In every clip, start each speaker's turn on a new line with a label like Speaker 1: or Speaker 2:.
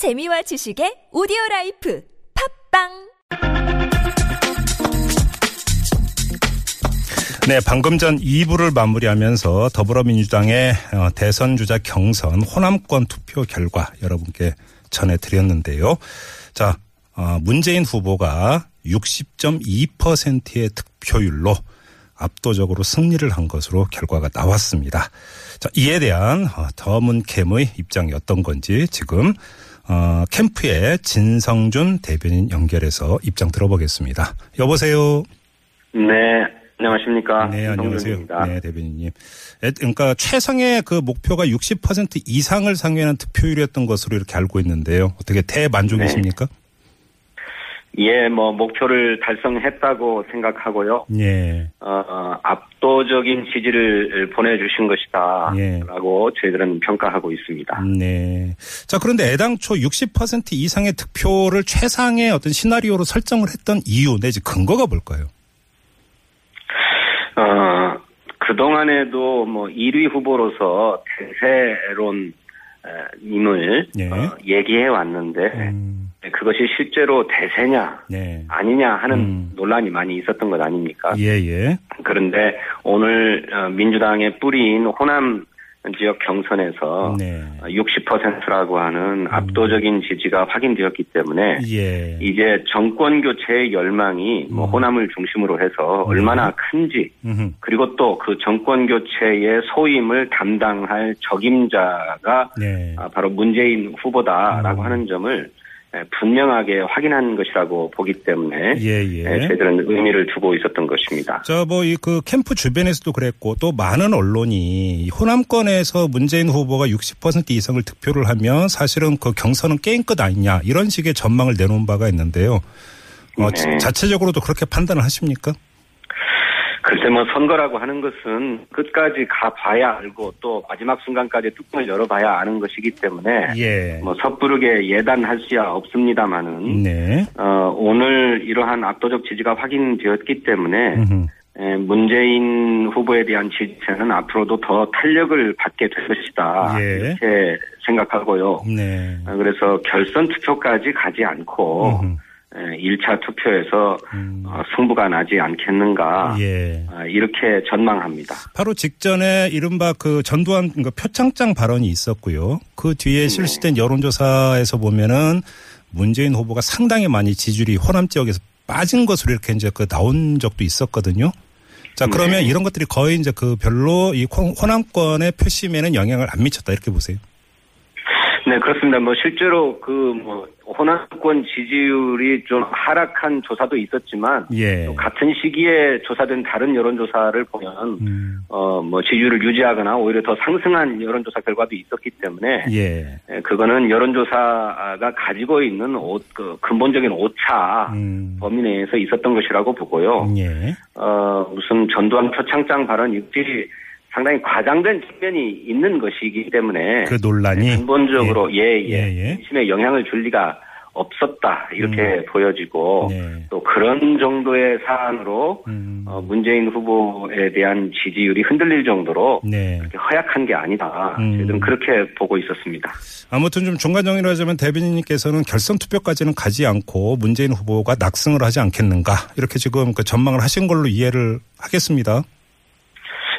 Speaker 1: 재미와 지식의 오디오 life 팟빵
Speaker 2: 네, 방금 전 2부를 마무리하면서 더불어민주당의 어, 대선 주자 경선 호남권 투표 결과 여러분께 전해 드렸는데요. 자, 어, 문재인 후보가 60.2%의 득표율로 압도적으로 승리를 한 것으로 결과가 나왔습니다. 자, 이에 대한 어, 더문 캠의 입장이 어떤 건지 지금 어, 캠프의 진성준 대변인 연결해서 입장 들어보겠습니다. 여보세요.
Speaker 3: 네, 안녕하십니까.
Speaker 2: 네, 안녕하세요.
Speaker 3: 성준입니다.
Speaker 2: 네, 대변인님. 에, 그러니까 최상의 그 목표가 60% 이상을 상회하는 득표율이었던 것으로 이렇게 알고 있는데요. 어떻게 대만족이십니까?
Speaker 3: 예, 뭐 목표를 달성했다고 생각하고요.
Speaker 2: 예.
Speaker 3: 어, 어, 압도적인 지지를 보내주신
Speaker 2: 예.
Speaker 3: 것이다라고 저희들은 평가하고 있습니다.
Speaker 2: 네. 자, 그런데 애당초 60% 이상의 득표를 최상의 어떤 시나리오로 설정을 했던 이유 내지 근거가 뭘까요?
Speaker 3: 어, 그 동안에도 뭐 1위 후보로서 대세론 에, 임을
Speaker 2: 예.
Speaker 3: 어, 얘기해 왔는데
Speaker 2: 음,
Speaker 3: 그것이 실제로 대세냐
Speaker 2: 네.
Speaker 3: 아니냐 하는
Speaker 2: 음.
Speaker 3: 논란이 많이 있었던 것 아닙니까?
Speaker 2: 예, 예.
Speaker 3: 그런데 오늘 어, 민주당의 뿌리인 호남 지역 경선에서
Speaker 2: 네.
Speaker 3: 60%라고 하는 압도적인 지지가 확인되었기 때문에
Speaker 2: 예.
Speaker 3: 이제 정권 교체의 열망이 뭐
Speaker 2: 음.
Speaker 3: 호남을 중심으로 해서 얼마나 큰지. 그리고 또 그 정권 교체의 소임을 담당할 적임자가
Speaker 2: 네.
Speaker 3: 아, 바로 문재인 후보다라고
Speaker 2: 음.
Speaker 3: 하는 점을 에, 분명하게 확인한 것이라고 보기 때문에
Speaker 2: 예,
Speaker 3: 에,
Speaker 2: 예.
Speaker 3: 저희들은 의미를 두고 있었던 것입니다.
Speaker 2: 저뭐이 그 캠프 주변에서도 그랬고 또 많은 언론이 호남권에서 문재인 후보가 60% 이상을 득표를 하면 사실은 그 경선은 게임 끝 아니냐 이런 식의 전망을 내놓은 바가 있는데요. 어,
Speaker 3: 네.
Speaker 2: 자체적으로도 그렇게 판단을 하십니까?
Speaker 3: 글쎄 뭐 선거라고 하는 것은 끝까지 가봐야 알고 또 마지막 순간까지 뚜껑을 열어봐야 아는 것이기 때문에
Speaker 2: 예.
Speaker 3: 뭐 섣부르게 예단할 수야 없습니다마는
Speaker 2: 네.
Speaker 3: 어, 오늘 이러한 압도적 지지가 확인되었기 때문에
Speaker 2: 음흠.
Speaker 3: 에, 문재인 후보에 대한 지지세는 앞으로도 더 탄력을 받게 될 것이다
Speaker 2: 예.
Speaker 3: 이렇게 생각하고요.
Speaker 2: 네.
Speaker 3: 어, 그래서 결선 투표까지 가지 않고
Speaker 2: 음흠.
Speaker 3: 에, 1차 투표에서
Speaker 2: 음.
Speaker 3: 어, 승부가 나지 않겠는가
Speaker 2: 예.
Speaker 3: 아, 이렇게 전망합니다.
Speaker 2: 바로 직전에 이른바 그 전두환 그 표창장 발언이 있었고요. 그 뒤에 실시된 여론조사에서 보면은 문재인 후보가 상당히 많이 지지율이 호남 지역에서 빠진 것으로 이렇게 이제 그 나온 적도 있었거든요. 자, 그러면
Speaker 3: 네.
Speaker 2: 이런 것들이 거의 이제 그 별로 이 호- 호남권의 표심에는 영향을 안 미쳤다 이렇게 보세요.
Speaker 3: 네, 그렇습니다. 뭐 실제로 그 뭐 호남권 지지율이 좀 하락한 조사도 있었지만
Speaker 2: 예.
Speaker 3: 또 같은 시기에 조사된 다른 여론조사를 보면
Speaker 2: 음.
Speaker 3: 어뭐 지지율을 유지하거나 오히려 더 상승한 여론조사 결과도 있었기 때문에
Speaker 2: 예.
Speaker 3: 에, 그거는 여론조사가 가지고 있는 오, 그 근본적인 오차
Speaker 2: 음.
Speaker 3: 범위 내에서 있었던 것이라고 보고요.
Speaker 2: 예.
Speaker 3: 어 무슨 전두환 표창장 발언 역시 상당히 과장된 측면이 있는 것이기 때문에
Speaker 2: 그 논란이
Speaker 3: 근본적으로 예예
Speaker 2: 예, 예.
Speaker 3: 민심에 영향을 줄 리가 없었다 이렇게 보여지고
Speaker 2: 네.
Speaker 3: 또 그런 정도의 사안으로
Speaker 2: 음.
Speaker 3: 어, 문재인 후보에 대한 지지율이 흔들릴 정도로
Speaker 2: 네.
Speaker 3: 그렇게 허약한 게 아니다.
Speaker 2: 음.
Speaker 3: 저희들은 그렇게 보고 있었습니다.
Speaker 2: 아무튼 좀 중간 정리를 하자면 대변인님께서는 결선 투표까지는 가지 않고 문재인 후보가 낙승을 하지 않겠는가 이렇게 지금 그 전망을 하신 걸로 이해를 하겠습니다.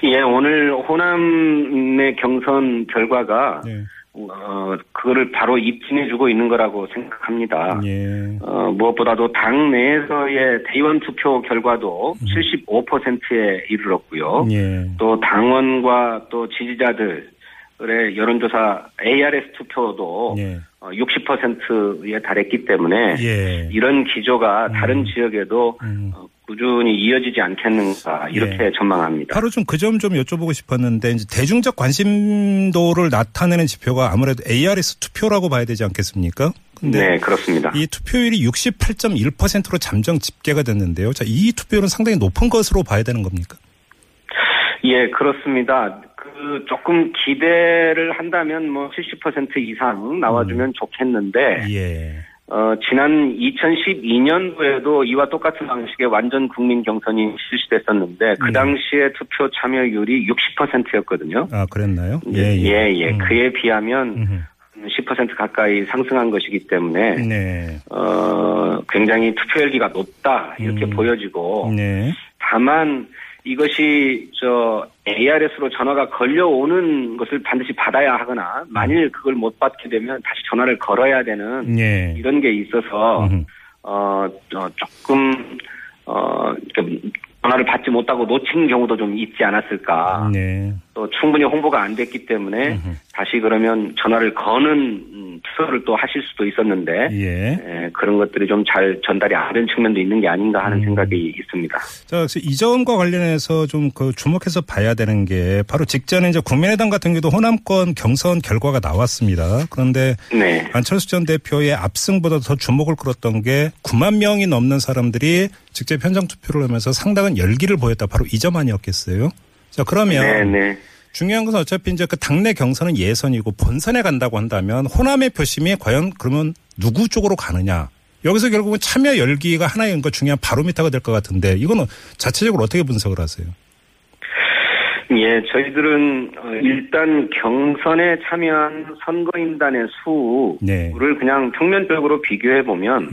Speaker 3: 예, 오늘 호남의 경선 결과가
Speaker 2: 네.
Speaker 3: 어, 그거를 바로 입증해주고 있는 거라고 생각합니다.
Speaker 2: 예.
Speaker 3: 어, 무엇보다도 당 내에서의 대의원 투표 결과도 75%에 이르렀고요.
Speaker 2: 음. 예.
Speaker 3: 또 당원과 또 지지자들의 여론조사 ARS 투표도
Speaker 2: 예.
Speaker 3: 어, 60%에 달했기 때문에
Speaker 2: 예.
Speaker 3: 이런 기조가 다른 지역에도
Speaker 2: 음.
Speaker 3: 어, 꾸준히 이어지지 않겠는가 이렇게
Speaker 2: 예.
Speaker 3: 전망합니다.
Speaker 2: 바로 좀 그 점 좀 여쭤보고 싶었는데 이제 대중적 관심도를 나타내는 지표가 아무래도 ARS 투표라고 봐야 되지 않겠습니까?
Speaker 3: 네, 그렇습니다.
Speaker 2: 이 투표율이 68.1%로 잠정 집계가 됐는데요. 자, 이 투표율은 상당히 높은 것으로 봐야 되는 겁니까?
Speaker 3: 예, 그렇습니다. 그 조금 기대를 한다면 뭐 70% 이상 나와주면 좋겠는데
Speaker 2: 예.
Speaker 3: 어, 지난 2012년도에도 이와 똑같은 방식의 완전 국민 경선이 실시됐었는데 그
Speaker 2: 네.
Speaker 3: 당시에 투표 참여율이 60%였거든요.
Speaker 2: 아, 그랬나요?
Speaker 3: 예, 예.
Speaker 2: 음.
Speaker 3: 그에 비하면
Speaker 2: 음흠.
Speaker 3: 10% 가까이 상승한 것이기 때문에
Speaker 2: 네.
Speaker 3: 어, 굉장히 투표열기가 높다 이렇게
Speaker 2: 음.
Speaker 3: 보여지고
Speaker 2: 네.
Speaker 3: 다만 이것이 저 ARS로 전화가 걸려오는 것을 반드시 받아야 하거나 만일 그걸 못 받게 되면 다시 전화를 걸어야 되는
Speaker 2: 네.
Speaker 3: 이런 게 있어서
Speaker 2: 음.
Speaker 3: 어, 어, 조금 어좀 전화를 받지 못하고 놓친 경우도 좀 있지 않았을까.
Speaker 2: 네.
Speaker 3: 또 충분히 홍보가 안 됐기 때문에
Speaker 2: 음흠.
Speaker 3: 다시 그러면 전화를 거는 음, 투표를 또 하실 수도 있었는데
Speaker 2: 예.
Speaker 3: 에, 그런 것들이 좀 잘 전달이 안 된 측면도 있는 게 아닌가 하는
Speaker 2: 음.
Speaker 3: 생각이 있습니다.
Speaker 2: 자, 그래서 이 점과 관련해서 좀 그 주목해서 봐야 되는 게 바로 직전에 이제 국민의당 같은 경우도 호남권 경선 결과가 나왔습니다. 그런데
Speaker 3: 네.
Speaker 2: 안철수 전 대표의 압승보다 더 주목을 끌었던 게 9만 명이 넘는 사람들이 직접 현장 투표를 하면서 상당한 열기를 보였다. 바로 이 점 아니었겠어요? 자, 그러면
Speaker 3: 네, 네.
Speaker 2: 중요한 것은 어차피 이제 그 당내 경선은 예선이고 본선에 간다고 한다면 호남의 표심이 과연 그러면 누구 쪽으로 가느냐. 여기서 결국은 참여 열기가 하나의 그 중요한 바로미터가 될 것 같은데 이거는 자체적으로 어떻게 분석을 하세요?
Speaker 3: 예, 저희들은 어, 일단 경선에 참여한 선거인단의
Speaker 2: 네.
Speaker 3: 수를 그냥 평면적으로 비교해 보면.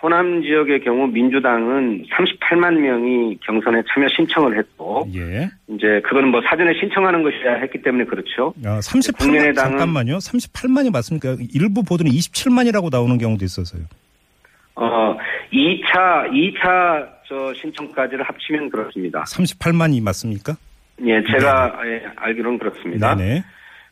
Speaker 3: 호남 지역의 경우 민주당은 38만 명이 경선에 참여 신청을 했고
Speaker 2: 예.
Speaker 3: 이제 그거는 뭐 사전에 신청하는 것이야 했기 때문에 그렇죠.
Speaker 2: 아, 38만
Speaker 3: 국민의당은-
Speaker 2: 잠깐만요. 38만이 맞습니까? 일부 보도는 27만이라고 나오는 경우도 있어서요.
Speaker 3: 어, 2차 2차 저 신청까지를 합치면 그렇습니다.
Speaker 2: 38만이 맞습니까?
Speaker 3: 예, 제가 예, 알기로는 그렇습니다.
Speaker 2: 네네.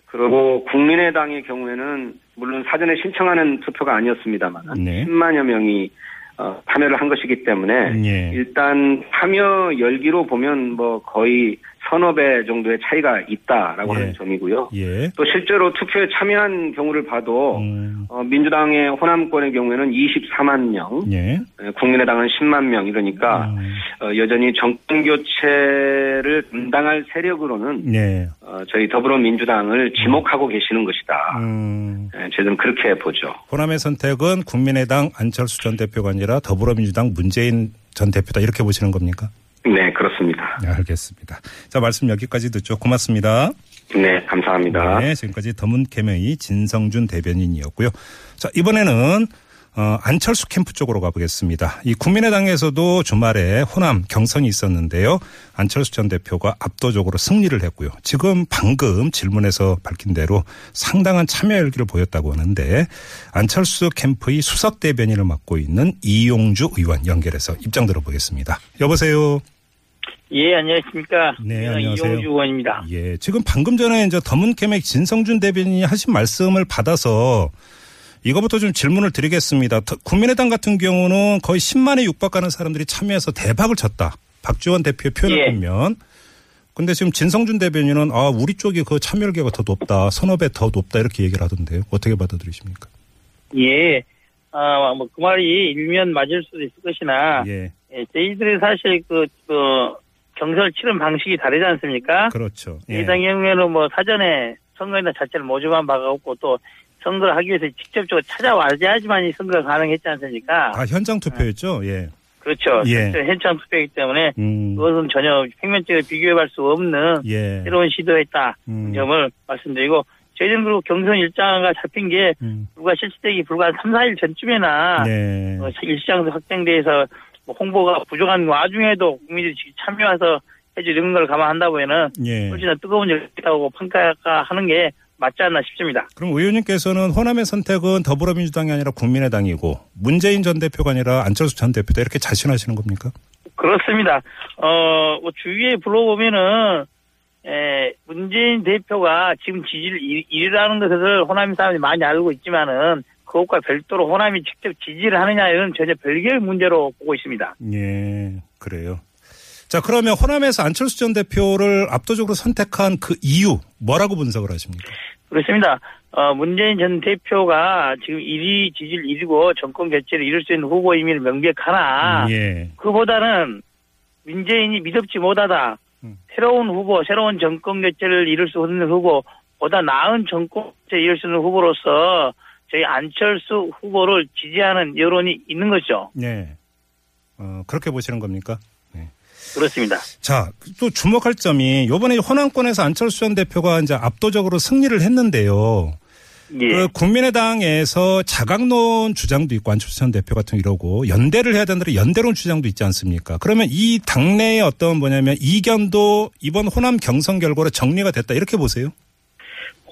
Speaker 3: 그리고 국민의당의 경우에는 물론 사전에 신청하는 투표가 아니었습니다만
Speaker 2: 네.
Speaker 3: 10만여 명이 어, 참여를 한 것이기 때문에
Speaker 2: 예.
Speaker 3: 일단 참여 열기로 보면 뭐 거의 서너 배 정도의 차이가 있다라고
Speaker 2: 예.
Speaker 3: 하는 점이고요.
Speaker 2: 예.
Speaker 3: 또 실제로 투표에 참여한 경우를 봐도
Speaker 2: 음,
Speaker 3: 어, 민주당의 호남권의 경우에는 24만 명,
Speaker 2: 예.
Speaker 3: 에, 국민의당은 10만 명 이러니까
Speaker 2: 음,
Speaker 3: 어, 여전히 정권 교체를 담당할 세력으로는
Speaker 2: 네.
Speaker 3: 어, 저희 더불어민주당을 지목하고 계시는 것이다.
Speaker 2: 음,
Speaker 3: 예, 저희들은 그렇게 보죠.
Speaker 2: 호남의 선택은 국민의당 안철수 전 대표가 아니라 더불어민주당 문재인 전 대표다 이렇게 보시는 겁니까?
Speaker 3: 네, 그렇습니다.
Speaker 2: 네, 알겠습니다. 자 말씀 여기까지 듣죠. 고맙습니다.
Speaker 3: 네, 감사합니다.
Speaker 2: 네, 지금까지 더문캐메이 진성준 대변인이었고요. 자 이번에는 어, 안철수 캠프 쪽으로 가보겠습니다. 이 국민의당에서도 주말에 호남 경선이 있었는데요. 안철수 전 대표가 압도적으로 승리를 했고요. 지금 방금 질문에서 밝힌 대로 상당한 참여 열기를 보였다고 하는데 안철수 캠프의 수석 대변인을 맡고 있는 이용주 의원 연결해서 입장 들어보겠습니다. 여보세요.
Speaker 4: 예, 안녕하십니까.
Speaker 2: 네, 안녕하세요.
Speaker 4: 이용주 의원입니다.
Speaker 2: 예, 지금 방금 전에 이제 더문캐맥 진성준 대변인이 하신 말씀을 받아서 이거부터 좀 질문을 드리겠습니다. 더- 국민의당 같은 경우는 거의 10만에 육박하는 사람들이 참여해서 대박을 쳤다. 박지원 대표의 표현을
Speaker 4: 예.
Speaker 2: 보면. 근데 지금 진성준 대변인은 아, 우리 쪽이 그 참여율계가 더 높다. 서너 배 더 높다. 이렇게 얘기를 하던데요. 어떻게 받아들이십니까?
Speaker 4: 예. 아, 뭐, 그 말이 일면 맞을 수도 있을 것이나,
Speaker 2: 예.
Speaker 4: 예, 저희들이 사실 그, 그, 경선을 치른 방식이 다르지 않습니까?
Speaker 2: 그렇죠. 예.
Speaker 4: 저희 당 경우에는 뭐, 사전에 선거인단 자체를 모집한 바가 없고, 또, 선거를 하기 위해서 직접적으로 찾아와야지만 이 선거가 가능했지 않습니까?
Speaker 2: 다 현장 투표였죠. 예.
Speaker 4: 그렇죠.
Speaker 2: 예.
Speaker 4: 실제 현장 투표이기 때문에,
Speaker 2: 음.
Speaker 4: 그것은 전혀 평면적으로 비교해볼 수 없는
Speaker 2: 예.
Speaker 4: 새로운 시도였다.
Speaker 2: 음.
Speaker 4: 점을 말씀드리고, 저희들은 그리고 경선 일자가 잡힌 게,
Speaker 2: 음.
Speaker 4: 불과 실시되기 불과 3, 4일 전쯤에나
Speaker 2: 네.
Speaker 4: 어, 일시장소 확정돼서 뭐 홍보가 부족한 와중에도 국민들이 참여해서 해주는 걸 감안한다 보면은
Speaker 2: 예.
Speaker 4: 훨씬 더 뜨거운 열기라고 평가하는 게 맞지 않나 싶습니다.
Speaker 2: 그럼 의원님께서는 호남의 선택은 더불어민주당이 아니라 국민의당이고 문재인 전 대표가 아니라 안철수 전 대표다 이렇게 자신하시는 겁니까?
Speaker 4: 그렇습니다. 어, 뭐 주위에 불러보면은 에, 문재인 대표가 지금 지지를 1위라는 것을 호남 사람들이 많이 알고 있지만은 그것과 별도로 호남이 직접 지지를 하느냐 이런 전혀 별개의 문제로 보고 있습니다.
Speaker 2: 예, 그래요. 자, 그러면 호남에서 안철수 전 대표를 압도적으로 선택한 그 이유 뭐라고 분석을 하십니까?
Speaker 4: 그렇습니다. 어, 문재인 전 대표가 지금 1위 지지율 1위고 정권 교체를 이룰 수 있는 후보임을 명백하나
Speaker 2: 예.
Speaker 4: 그보다는 문재인이 미덥지 못하다.
Speaker 2: 음.
Speaker 4: 새로운 후보, 새로운 정권 교체를 이룰 수 있는 후보, 보다 나은 정권 교체 이룰 수 있는 후보로서 저희 안철수 후보를 지지하는 여론이 있는 거죠.
Speaker 2: 네. 어, 그렇게 보시는 겁니까? 네.
Speaker 4: 그렇습니다.
Speaker 2: 자, 또 주목할 점이 요번에 호남권에서 안철수 전 대표가 이제 압도적으로 승리를 했는데요.
Speaker 4: 예.
Speaker 2: 그 국민의당에서 자강론 주장도 있고 안철수 전 대표 같은 이러고 연대를 해야 된다는 연대론 주장도 있지 않습니까? 그러면 이 당내의 어떤 뭐냐면 이견도 이번 호남 경선 결과로 정리가 됐다 이렇게 보세요?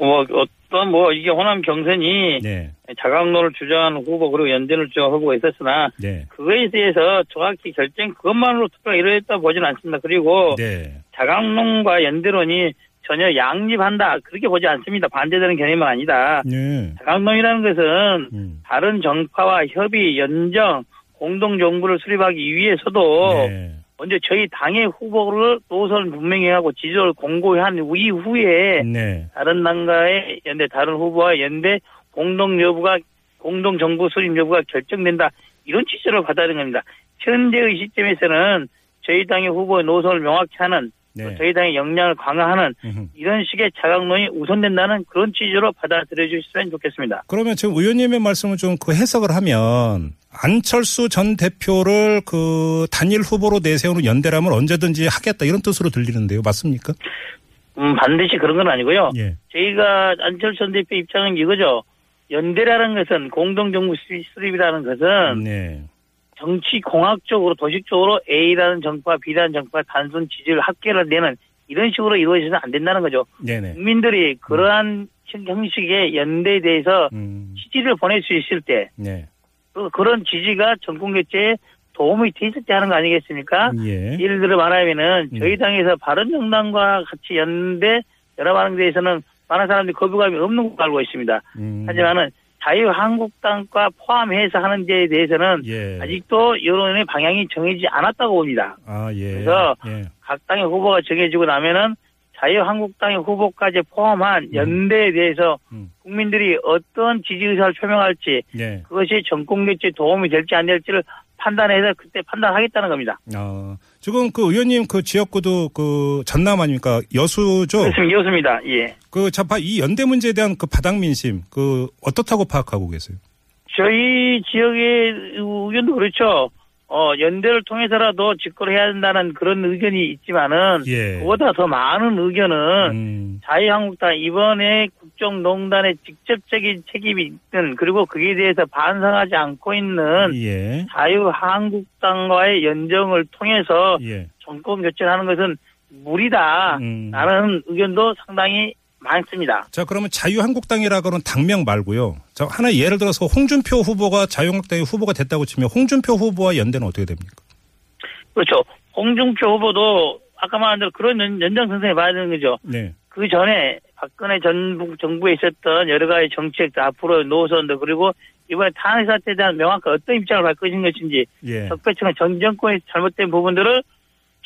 Speaker 4: 뭐 어떤 뭐 이게 호남 경선이
Speaker 2: 네,
Speaker 4: 자강론을 주장하는 후보 그리고 연대를 주장하는 후보가 있었으나
Speaker 2: 네,
Speaker 4: 그거에 대해서 정확히 결정 그것만으로 투표가 이루어졌다 보지는 않습니다. 그리고
Speaker 2: 네,
Speaker 4: 자강론과 연대론이 전혀 양립한다. 그렇게 보지 않습니다. 반대되는 개념은 아니다.
Speaker 2: 네,
Speaker 4: 자강론이라는 것은
Speaker 2: 음,
Speaker 4: 다른 정파와 협의, 연정, 공동 정부를 수립하기 위해서도
Speaker 2: 네,
Speaker 4: 먼저 저희 당의 후보를 노선을 분명히 하고 지지를 공고히 한 이후에
Speaker 2: 네,
Speaker 4: 다른 당과의 연대, 다른 후보와 연대 공동 여부가 공동 정부 수립 여부가 결정된다 이런 취지를 받아들인 겁니다. 현재의 시점에서는 저희 당의 후보의 노선을 명확히 하는
Speaker 2: 네.
Speaker 4: 저희 당의 역량을 강화하는. 이런 식의 자강론이 우선된다는 그런 취지로 받아들여 주시면 좋겠습니다.
Speaker 2: 그러면 지금 의원님의 말씀을 좀 그 해석을 하면 안철수 전 대표를 그 단일 후보로 내세우는 연대라면 언제든지 하겠다 이런 뜻으로 들리는데요. 맞습니까?
Speaker 4: 음, 반드시 그런 건 아니고요.
Speaker 2: 예.
Speaker 4: 저희가 안철수 전 대표 입장은 이거죠. 연대라는 것은 공동정부 수립- 수립이라는 것은
Speaker 2: 네.
Speaker 4: 정치 공학적으로 도식적으로 A라는 정파, B라는 정파 단순 지지를 합계를 내는 이런 식으로 이루어져서는 안 된다는 거죠.
Speaker 2: 네네.
Speaker 4: 국민들이 그러한 형식의 연대에 대해서
Speaker 2: 음.
Speaker 4: 지지를 보낼 수 있을 때
Speaker 2: 네.
Speaker 4: 또 그런 지지가 전국 교체에 도움이 돼 있을 때 하는 거 아니겠습니까?
Speaker 2: 예.
Speaker 4: 예를 들어 말하면은
Speaker 2: 음.
Speaker 4: 저희 당에서 바른정당과 같이 연대 연합하는 데에서는 많은 사람들이 거부감이 없는 걸로 알고 있습니다.
Speaker 2: 음.
Speaker 4: 하지만은 자유한국당과 포함해서 하는 데에 대해서는
Speaker 2: 예.
Speaker 4: 아직도 여론의 방향이 정해지지 않았다고 봅니다.
Speaker 2: 아, 예.
Speaker 4: 그래서
Speaker 2: 예.
Speaker 4: 각 당의 후보가 정해지고 나면은 자유한국당의 후보까지 포함한 연대에 대해서
Speaker 2: 음.
Speaker 4: 국민들이 어떤 지지 의사를 표명할지
Speaker 2: 예.
Speaker 4: 그것이 정권 교체에 도움이 될지 안 될지를 판단해서 그때 판단하겠다는 겁니다.
Speaker 2: 아, 지금 그 의원님 그 지역구도 그 전남 아닙니까? 여수죠?
Speaker 4: 그렇습니다. 이렇습니다. 예.
Speaker 2: 그 자파 이 연대 문제에 대한 그 바닥 민심 그 어떻다고 파악하고 계세요?
Speaker 4: 저희 지역의 의견도 그렇죠. 어, 연대를 통해서라도 집권을 해야 된다는 그런 의견이 있지만은
Speaker 2: 예.
Speaker 4: 그보다 더 많은 의견은
Speaker 2: 음.
Speaker 4: 자유한국당 이번에 국정농단에 직접적인 책임이 있는 그리고 그에 대해서 반성하지 않고 있는
Speaker 2: 예.
Speaker 4: 자유한국당과의 연정을 통해서
Speaker 2: 예.
Speaker 4: 정권 교체를 하는 것은 무리다.
Speaker 2: 음.
Speaker 4: 라는 의견도 상당히 많습니다.
Speaker 2: 자, 그러면 자유한국당이라고는 당명 말고요. 저 하나 예를 들어서 홍준표 후보가 자유한국당의 후보가 됐다고 치면 홍준표 후보와 연대는 어떻게 됩니까?
Speaker 4: 그렇죠. 홍준표 후보도 아까 말한 대로 그런 연- 연장선상에 봐야 되는 거죠.
Speaker 2: 네.
Speaker 4: 그 전에 박근혜 전국 정부에 있었던 여러 가지 정책, 앞으로 노선도 그리고 이번에 탄핵 사태에 대한 명확한 어떤 입장을 갈 것인 것인지
Speaker 2: 예.
Speaker 4: 적폐청의 전 정권의 잘못된 부분들을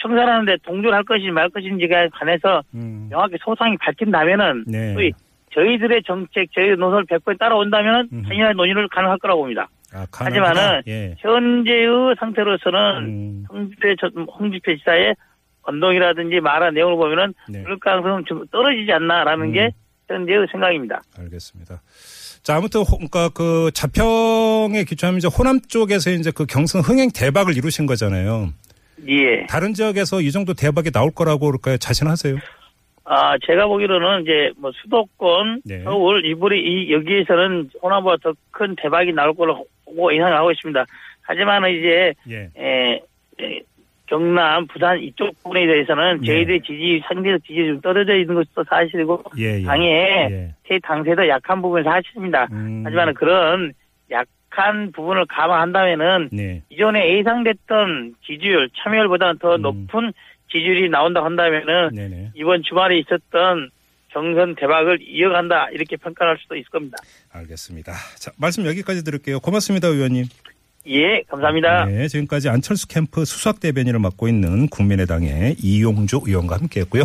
Speaker 4: 청산하는데 동조를 할 것인지 말 것인지에 관해서
Speaker 2: 음.
Speaker 4: 명확히 소상히 밝힌다면은
Speaker 2: 네.
Speaker 4: 소위 저희들의 정책, 저희 노선을 100% 따라온다면은
Speaker 2: 음.
Speaker 4: 당연한 논의를 가능할 거라고 봅니다.
Speaker 2: 아,
Speaker 4: 하지만은.
Speaker 2: 예.
Speaker 4: 현재의 상태로서는
Speaker 2: 음.
Speaker 4: 홍준표, 지사의 언동이라든지 말한 내용을 보면은
Speaker 2: 네.
Speaker 4: 그럴 가능성은 좀 떨어지지 않나라는
Speaker 2: 음.
Speaker 4: 게 현재의 생각입니다.
Speaker 2: 알겠습니다. 자, 아무튼 호, 그러니까 그 자평에 기초하면 이제 호남 쪽에서 이제 그 경선 흥행 대박을 이루신 거잖아요.
Speaker 4: 예.
Speaker 2: 다른 지역에서 이 정도 대박이 나올 거라고 그럴까요? 자신하세요?
Speaker 4: 아, 제가 보기로는 이제 뭐 수도권,
Speaker 2: 네.
Speaker 4: 서울, 이불이 이 여기에서는 호남보다 더 큰 대박이 나올 걸로 보고 예상을 하고 있습니다. 하지만 이제
Speaker 2: 예.
Speaker 4: 에, 에, 경남, 부산 이쪽 부분에 대해서는
Speaker 2: 네.
Speaker 4: 저희들의 지지, 상대적 지지율이 좀 떨어져 있는 것도 사실이고,
Speaker 2: 예, 예.
Speaker 4: 당에
Speaker 2: 예.
Speaker 4: 제 당세도 약한 부분이 사실입니다.
Speaker 2: 음.
Speaker 4: 하지만 그런 약 한 부분을 감안한다면은
Speaker 2: 네.
Speaker 4: 이전에 예상됐던 지지율, 참여율보다는 더
Speaker 2: 음.
Speaker 4: 높은 지지율이 나온다 한다면은
Speaker 2: 네네.
Speaker 4: 이번 주말에 있었던 경선 대박을 이어간다 이렇게 평가할 수도 있을 겁니다.
Speaker 2: 알겠습니다. 자, 말씀 여기까지 들을게요. 고맙습니다, 의원님.
Speaker 4: 예, 감사합니다.
Speaker 2: 네, 지금까지 안철수 캠프 수석 대변인을 맡고 있는 국민의당의 이용주 의원과 함께했고요.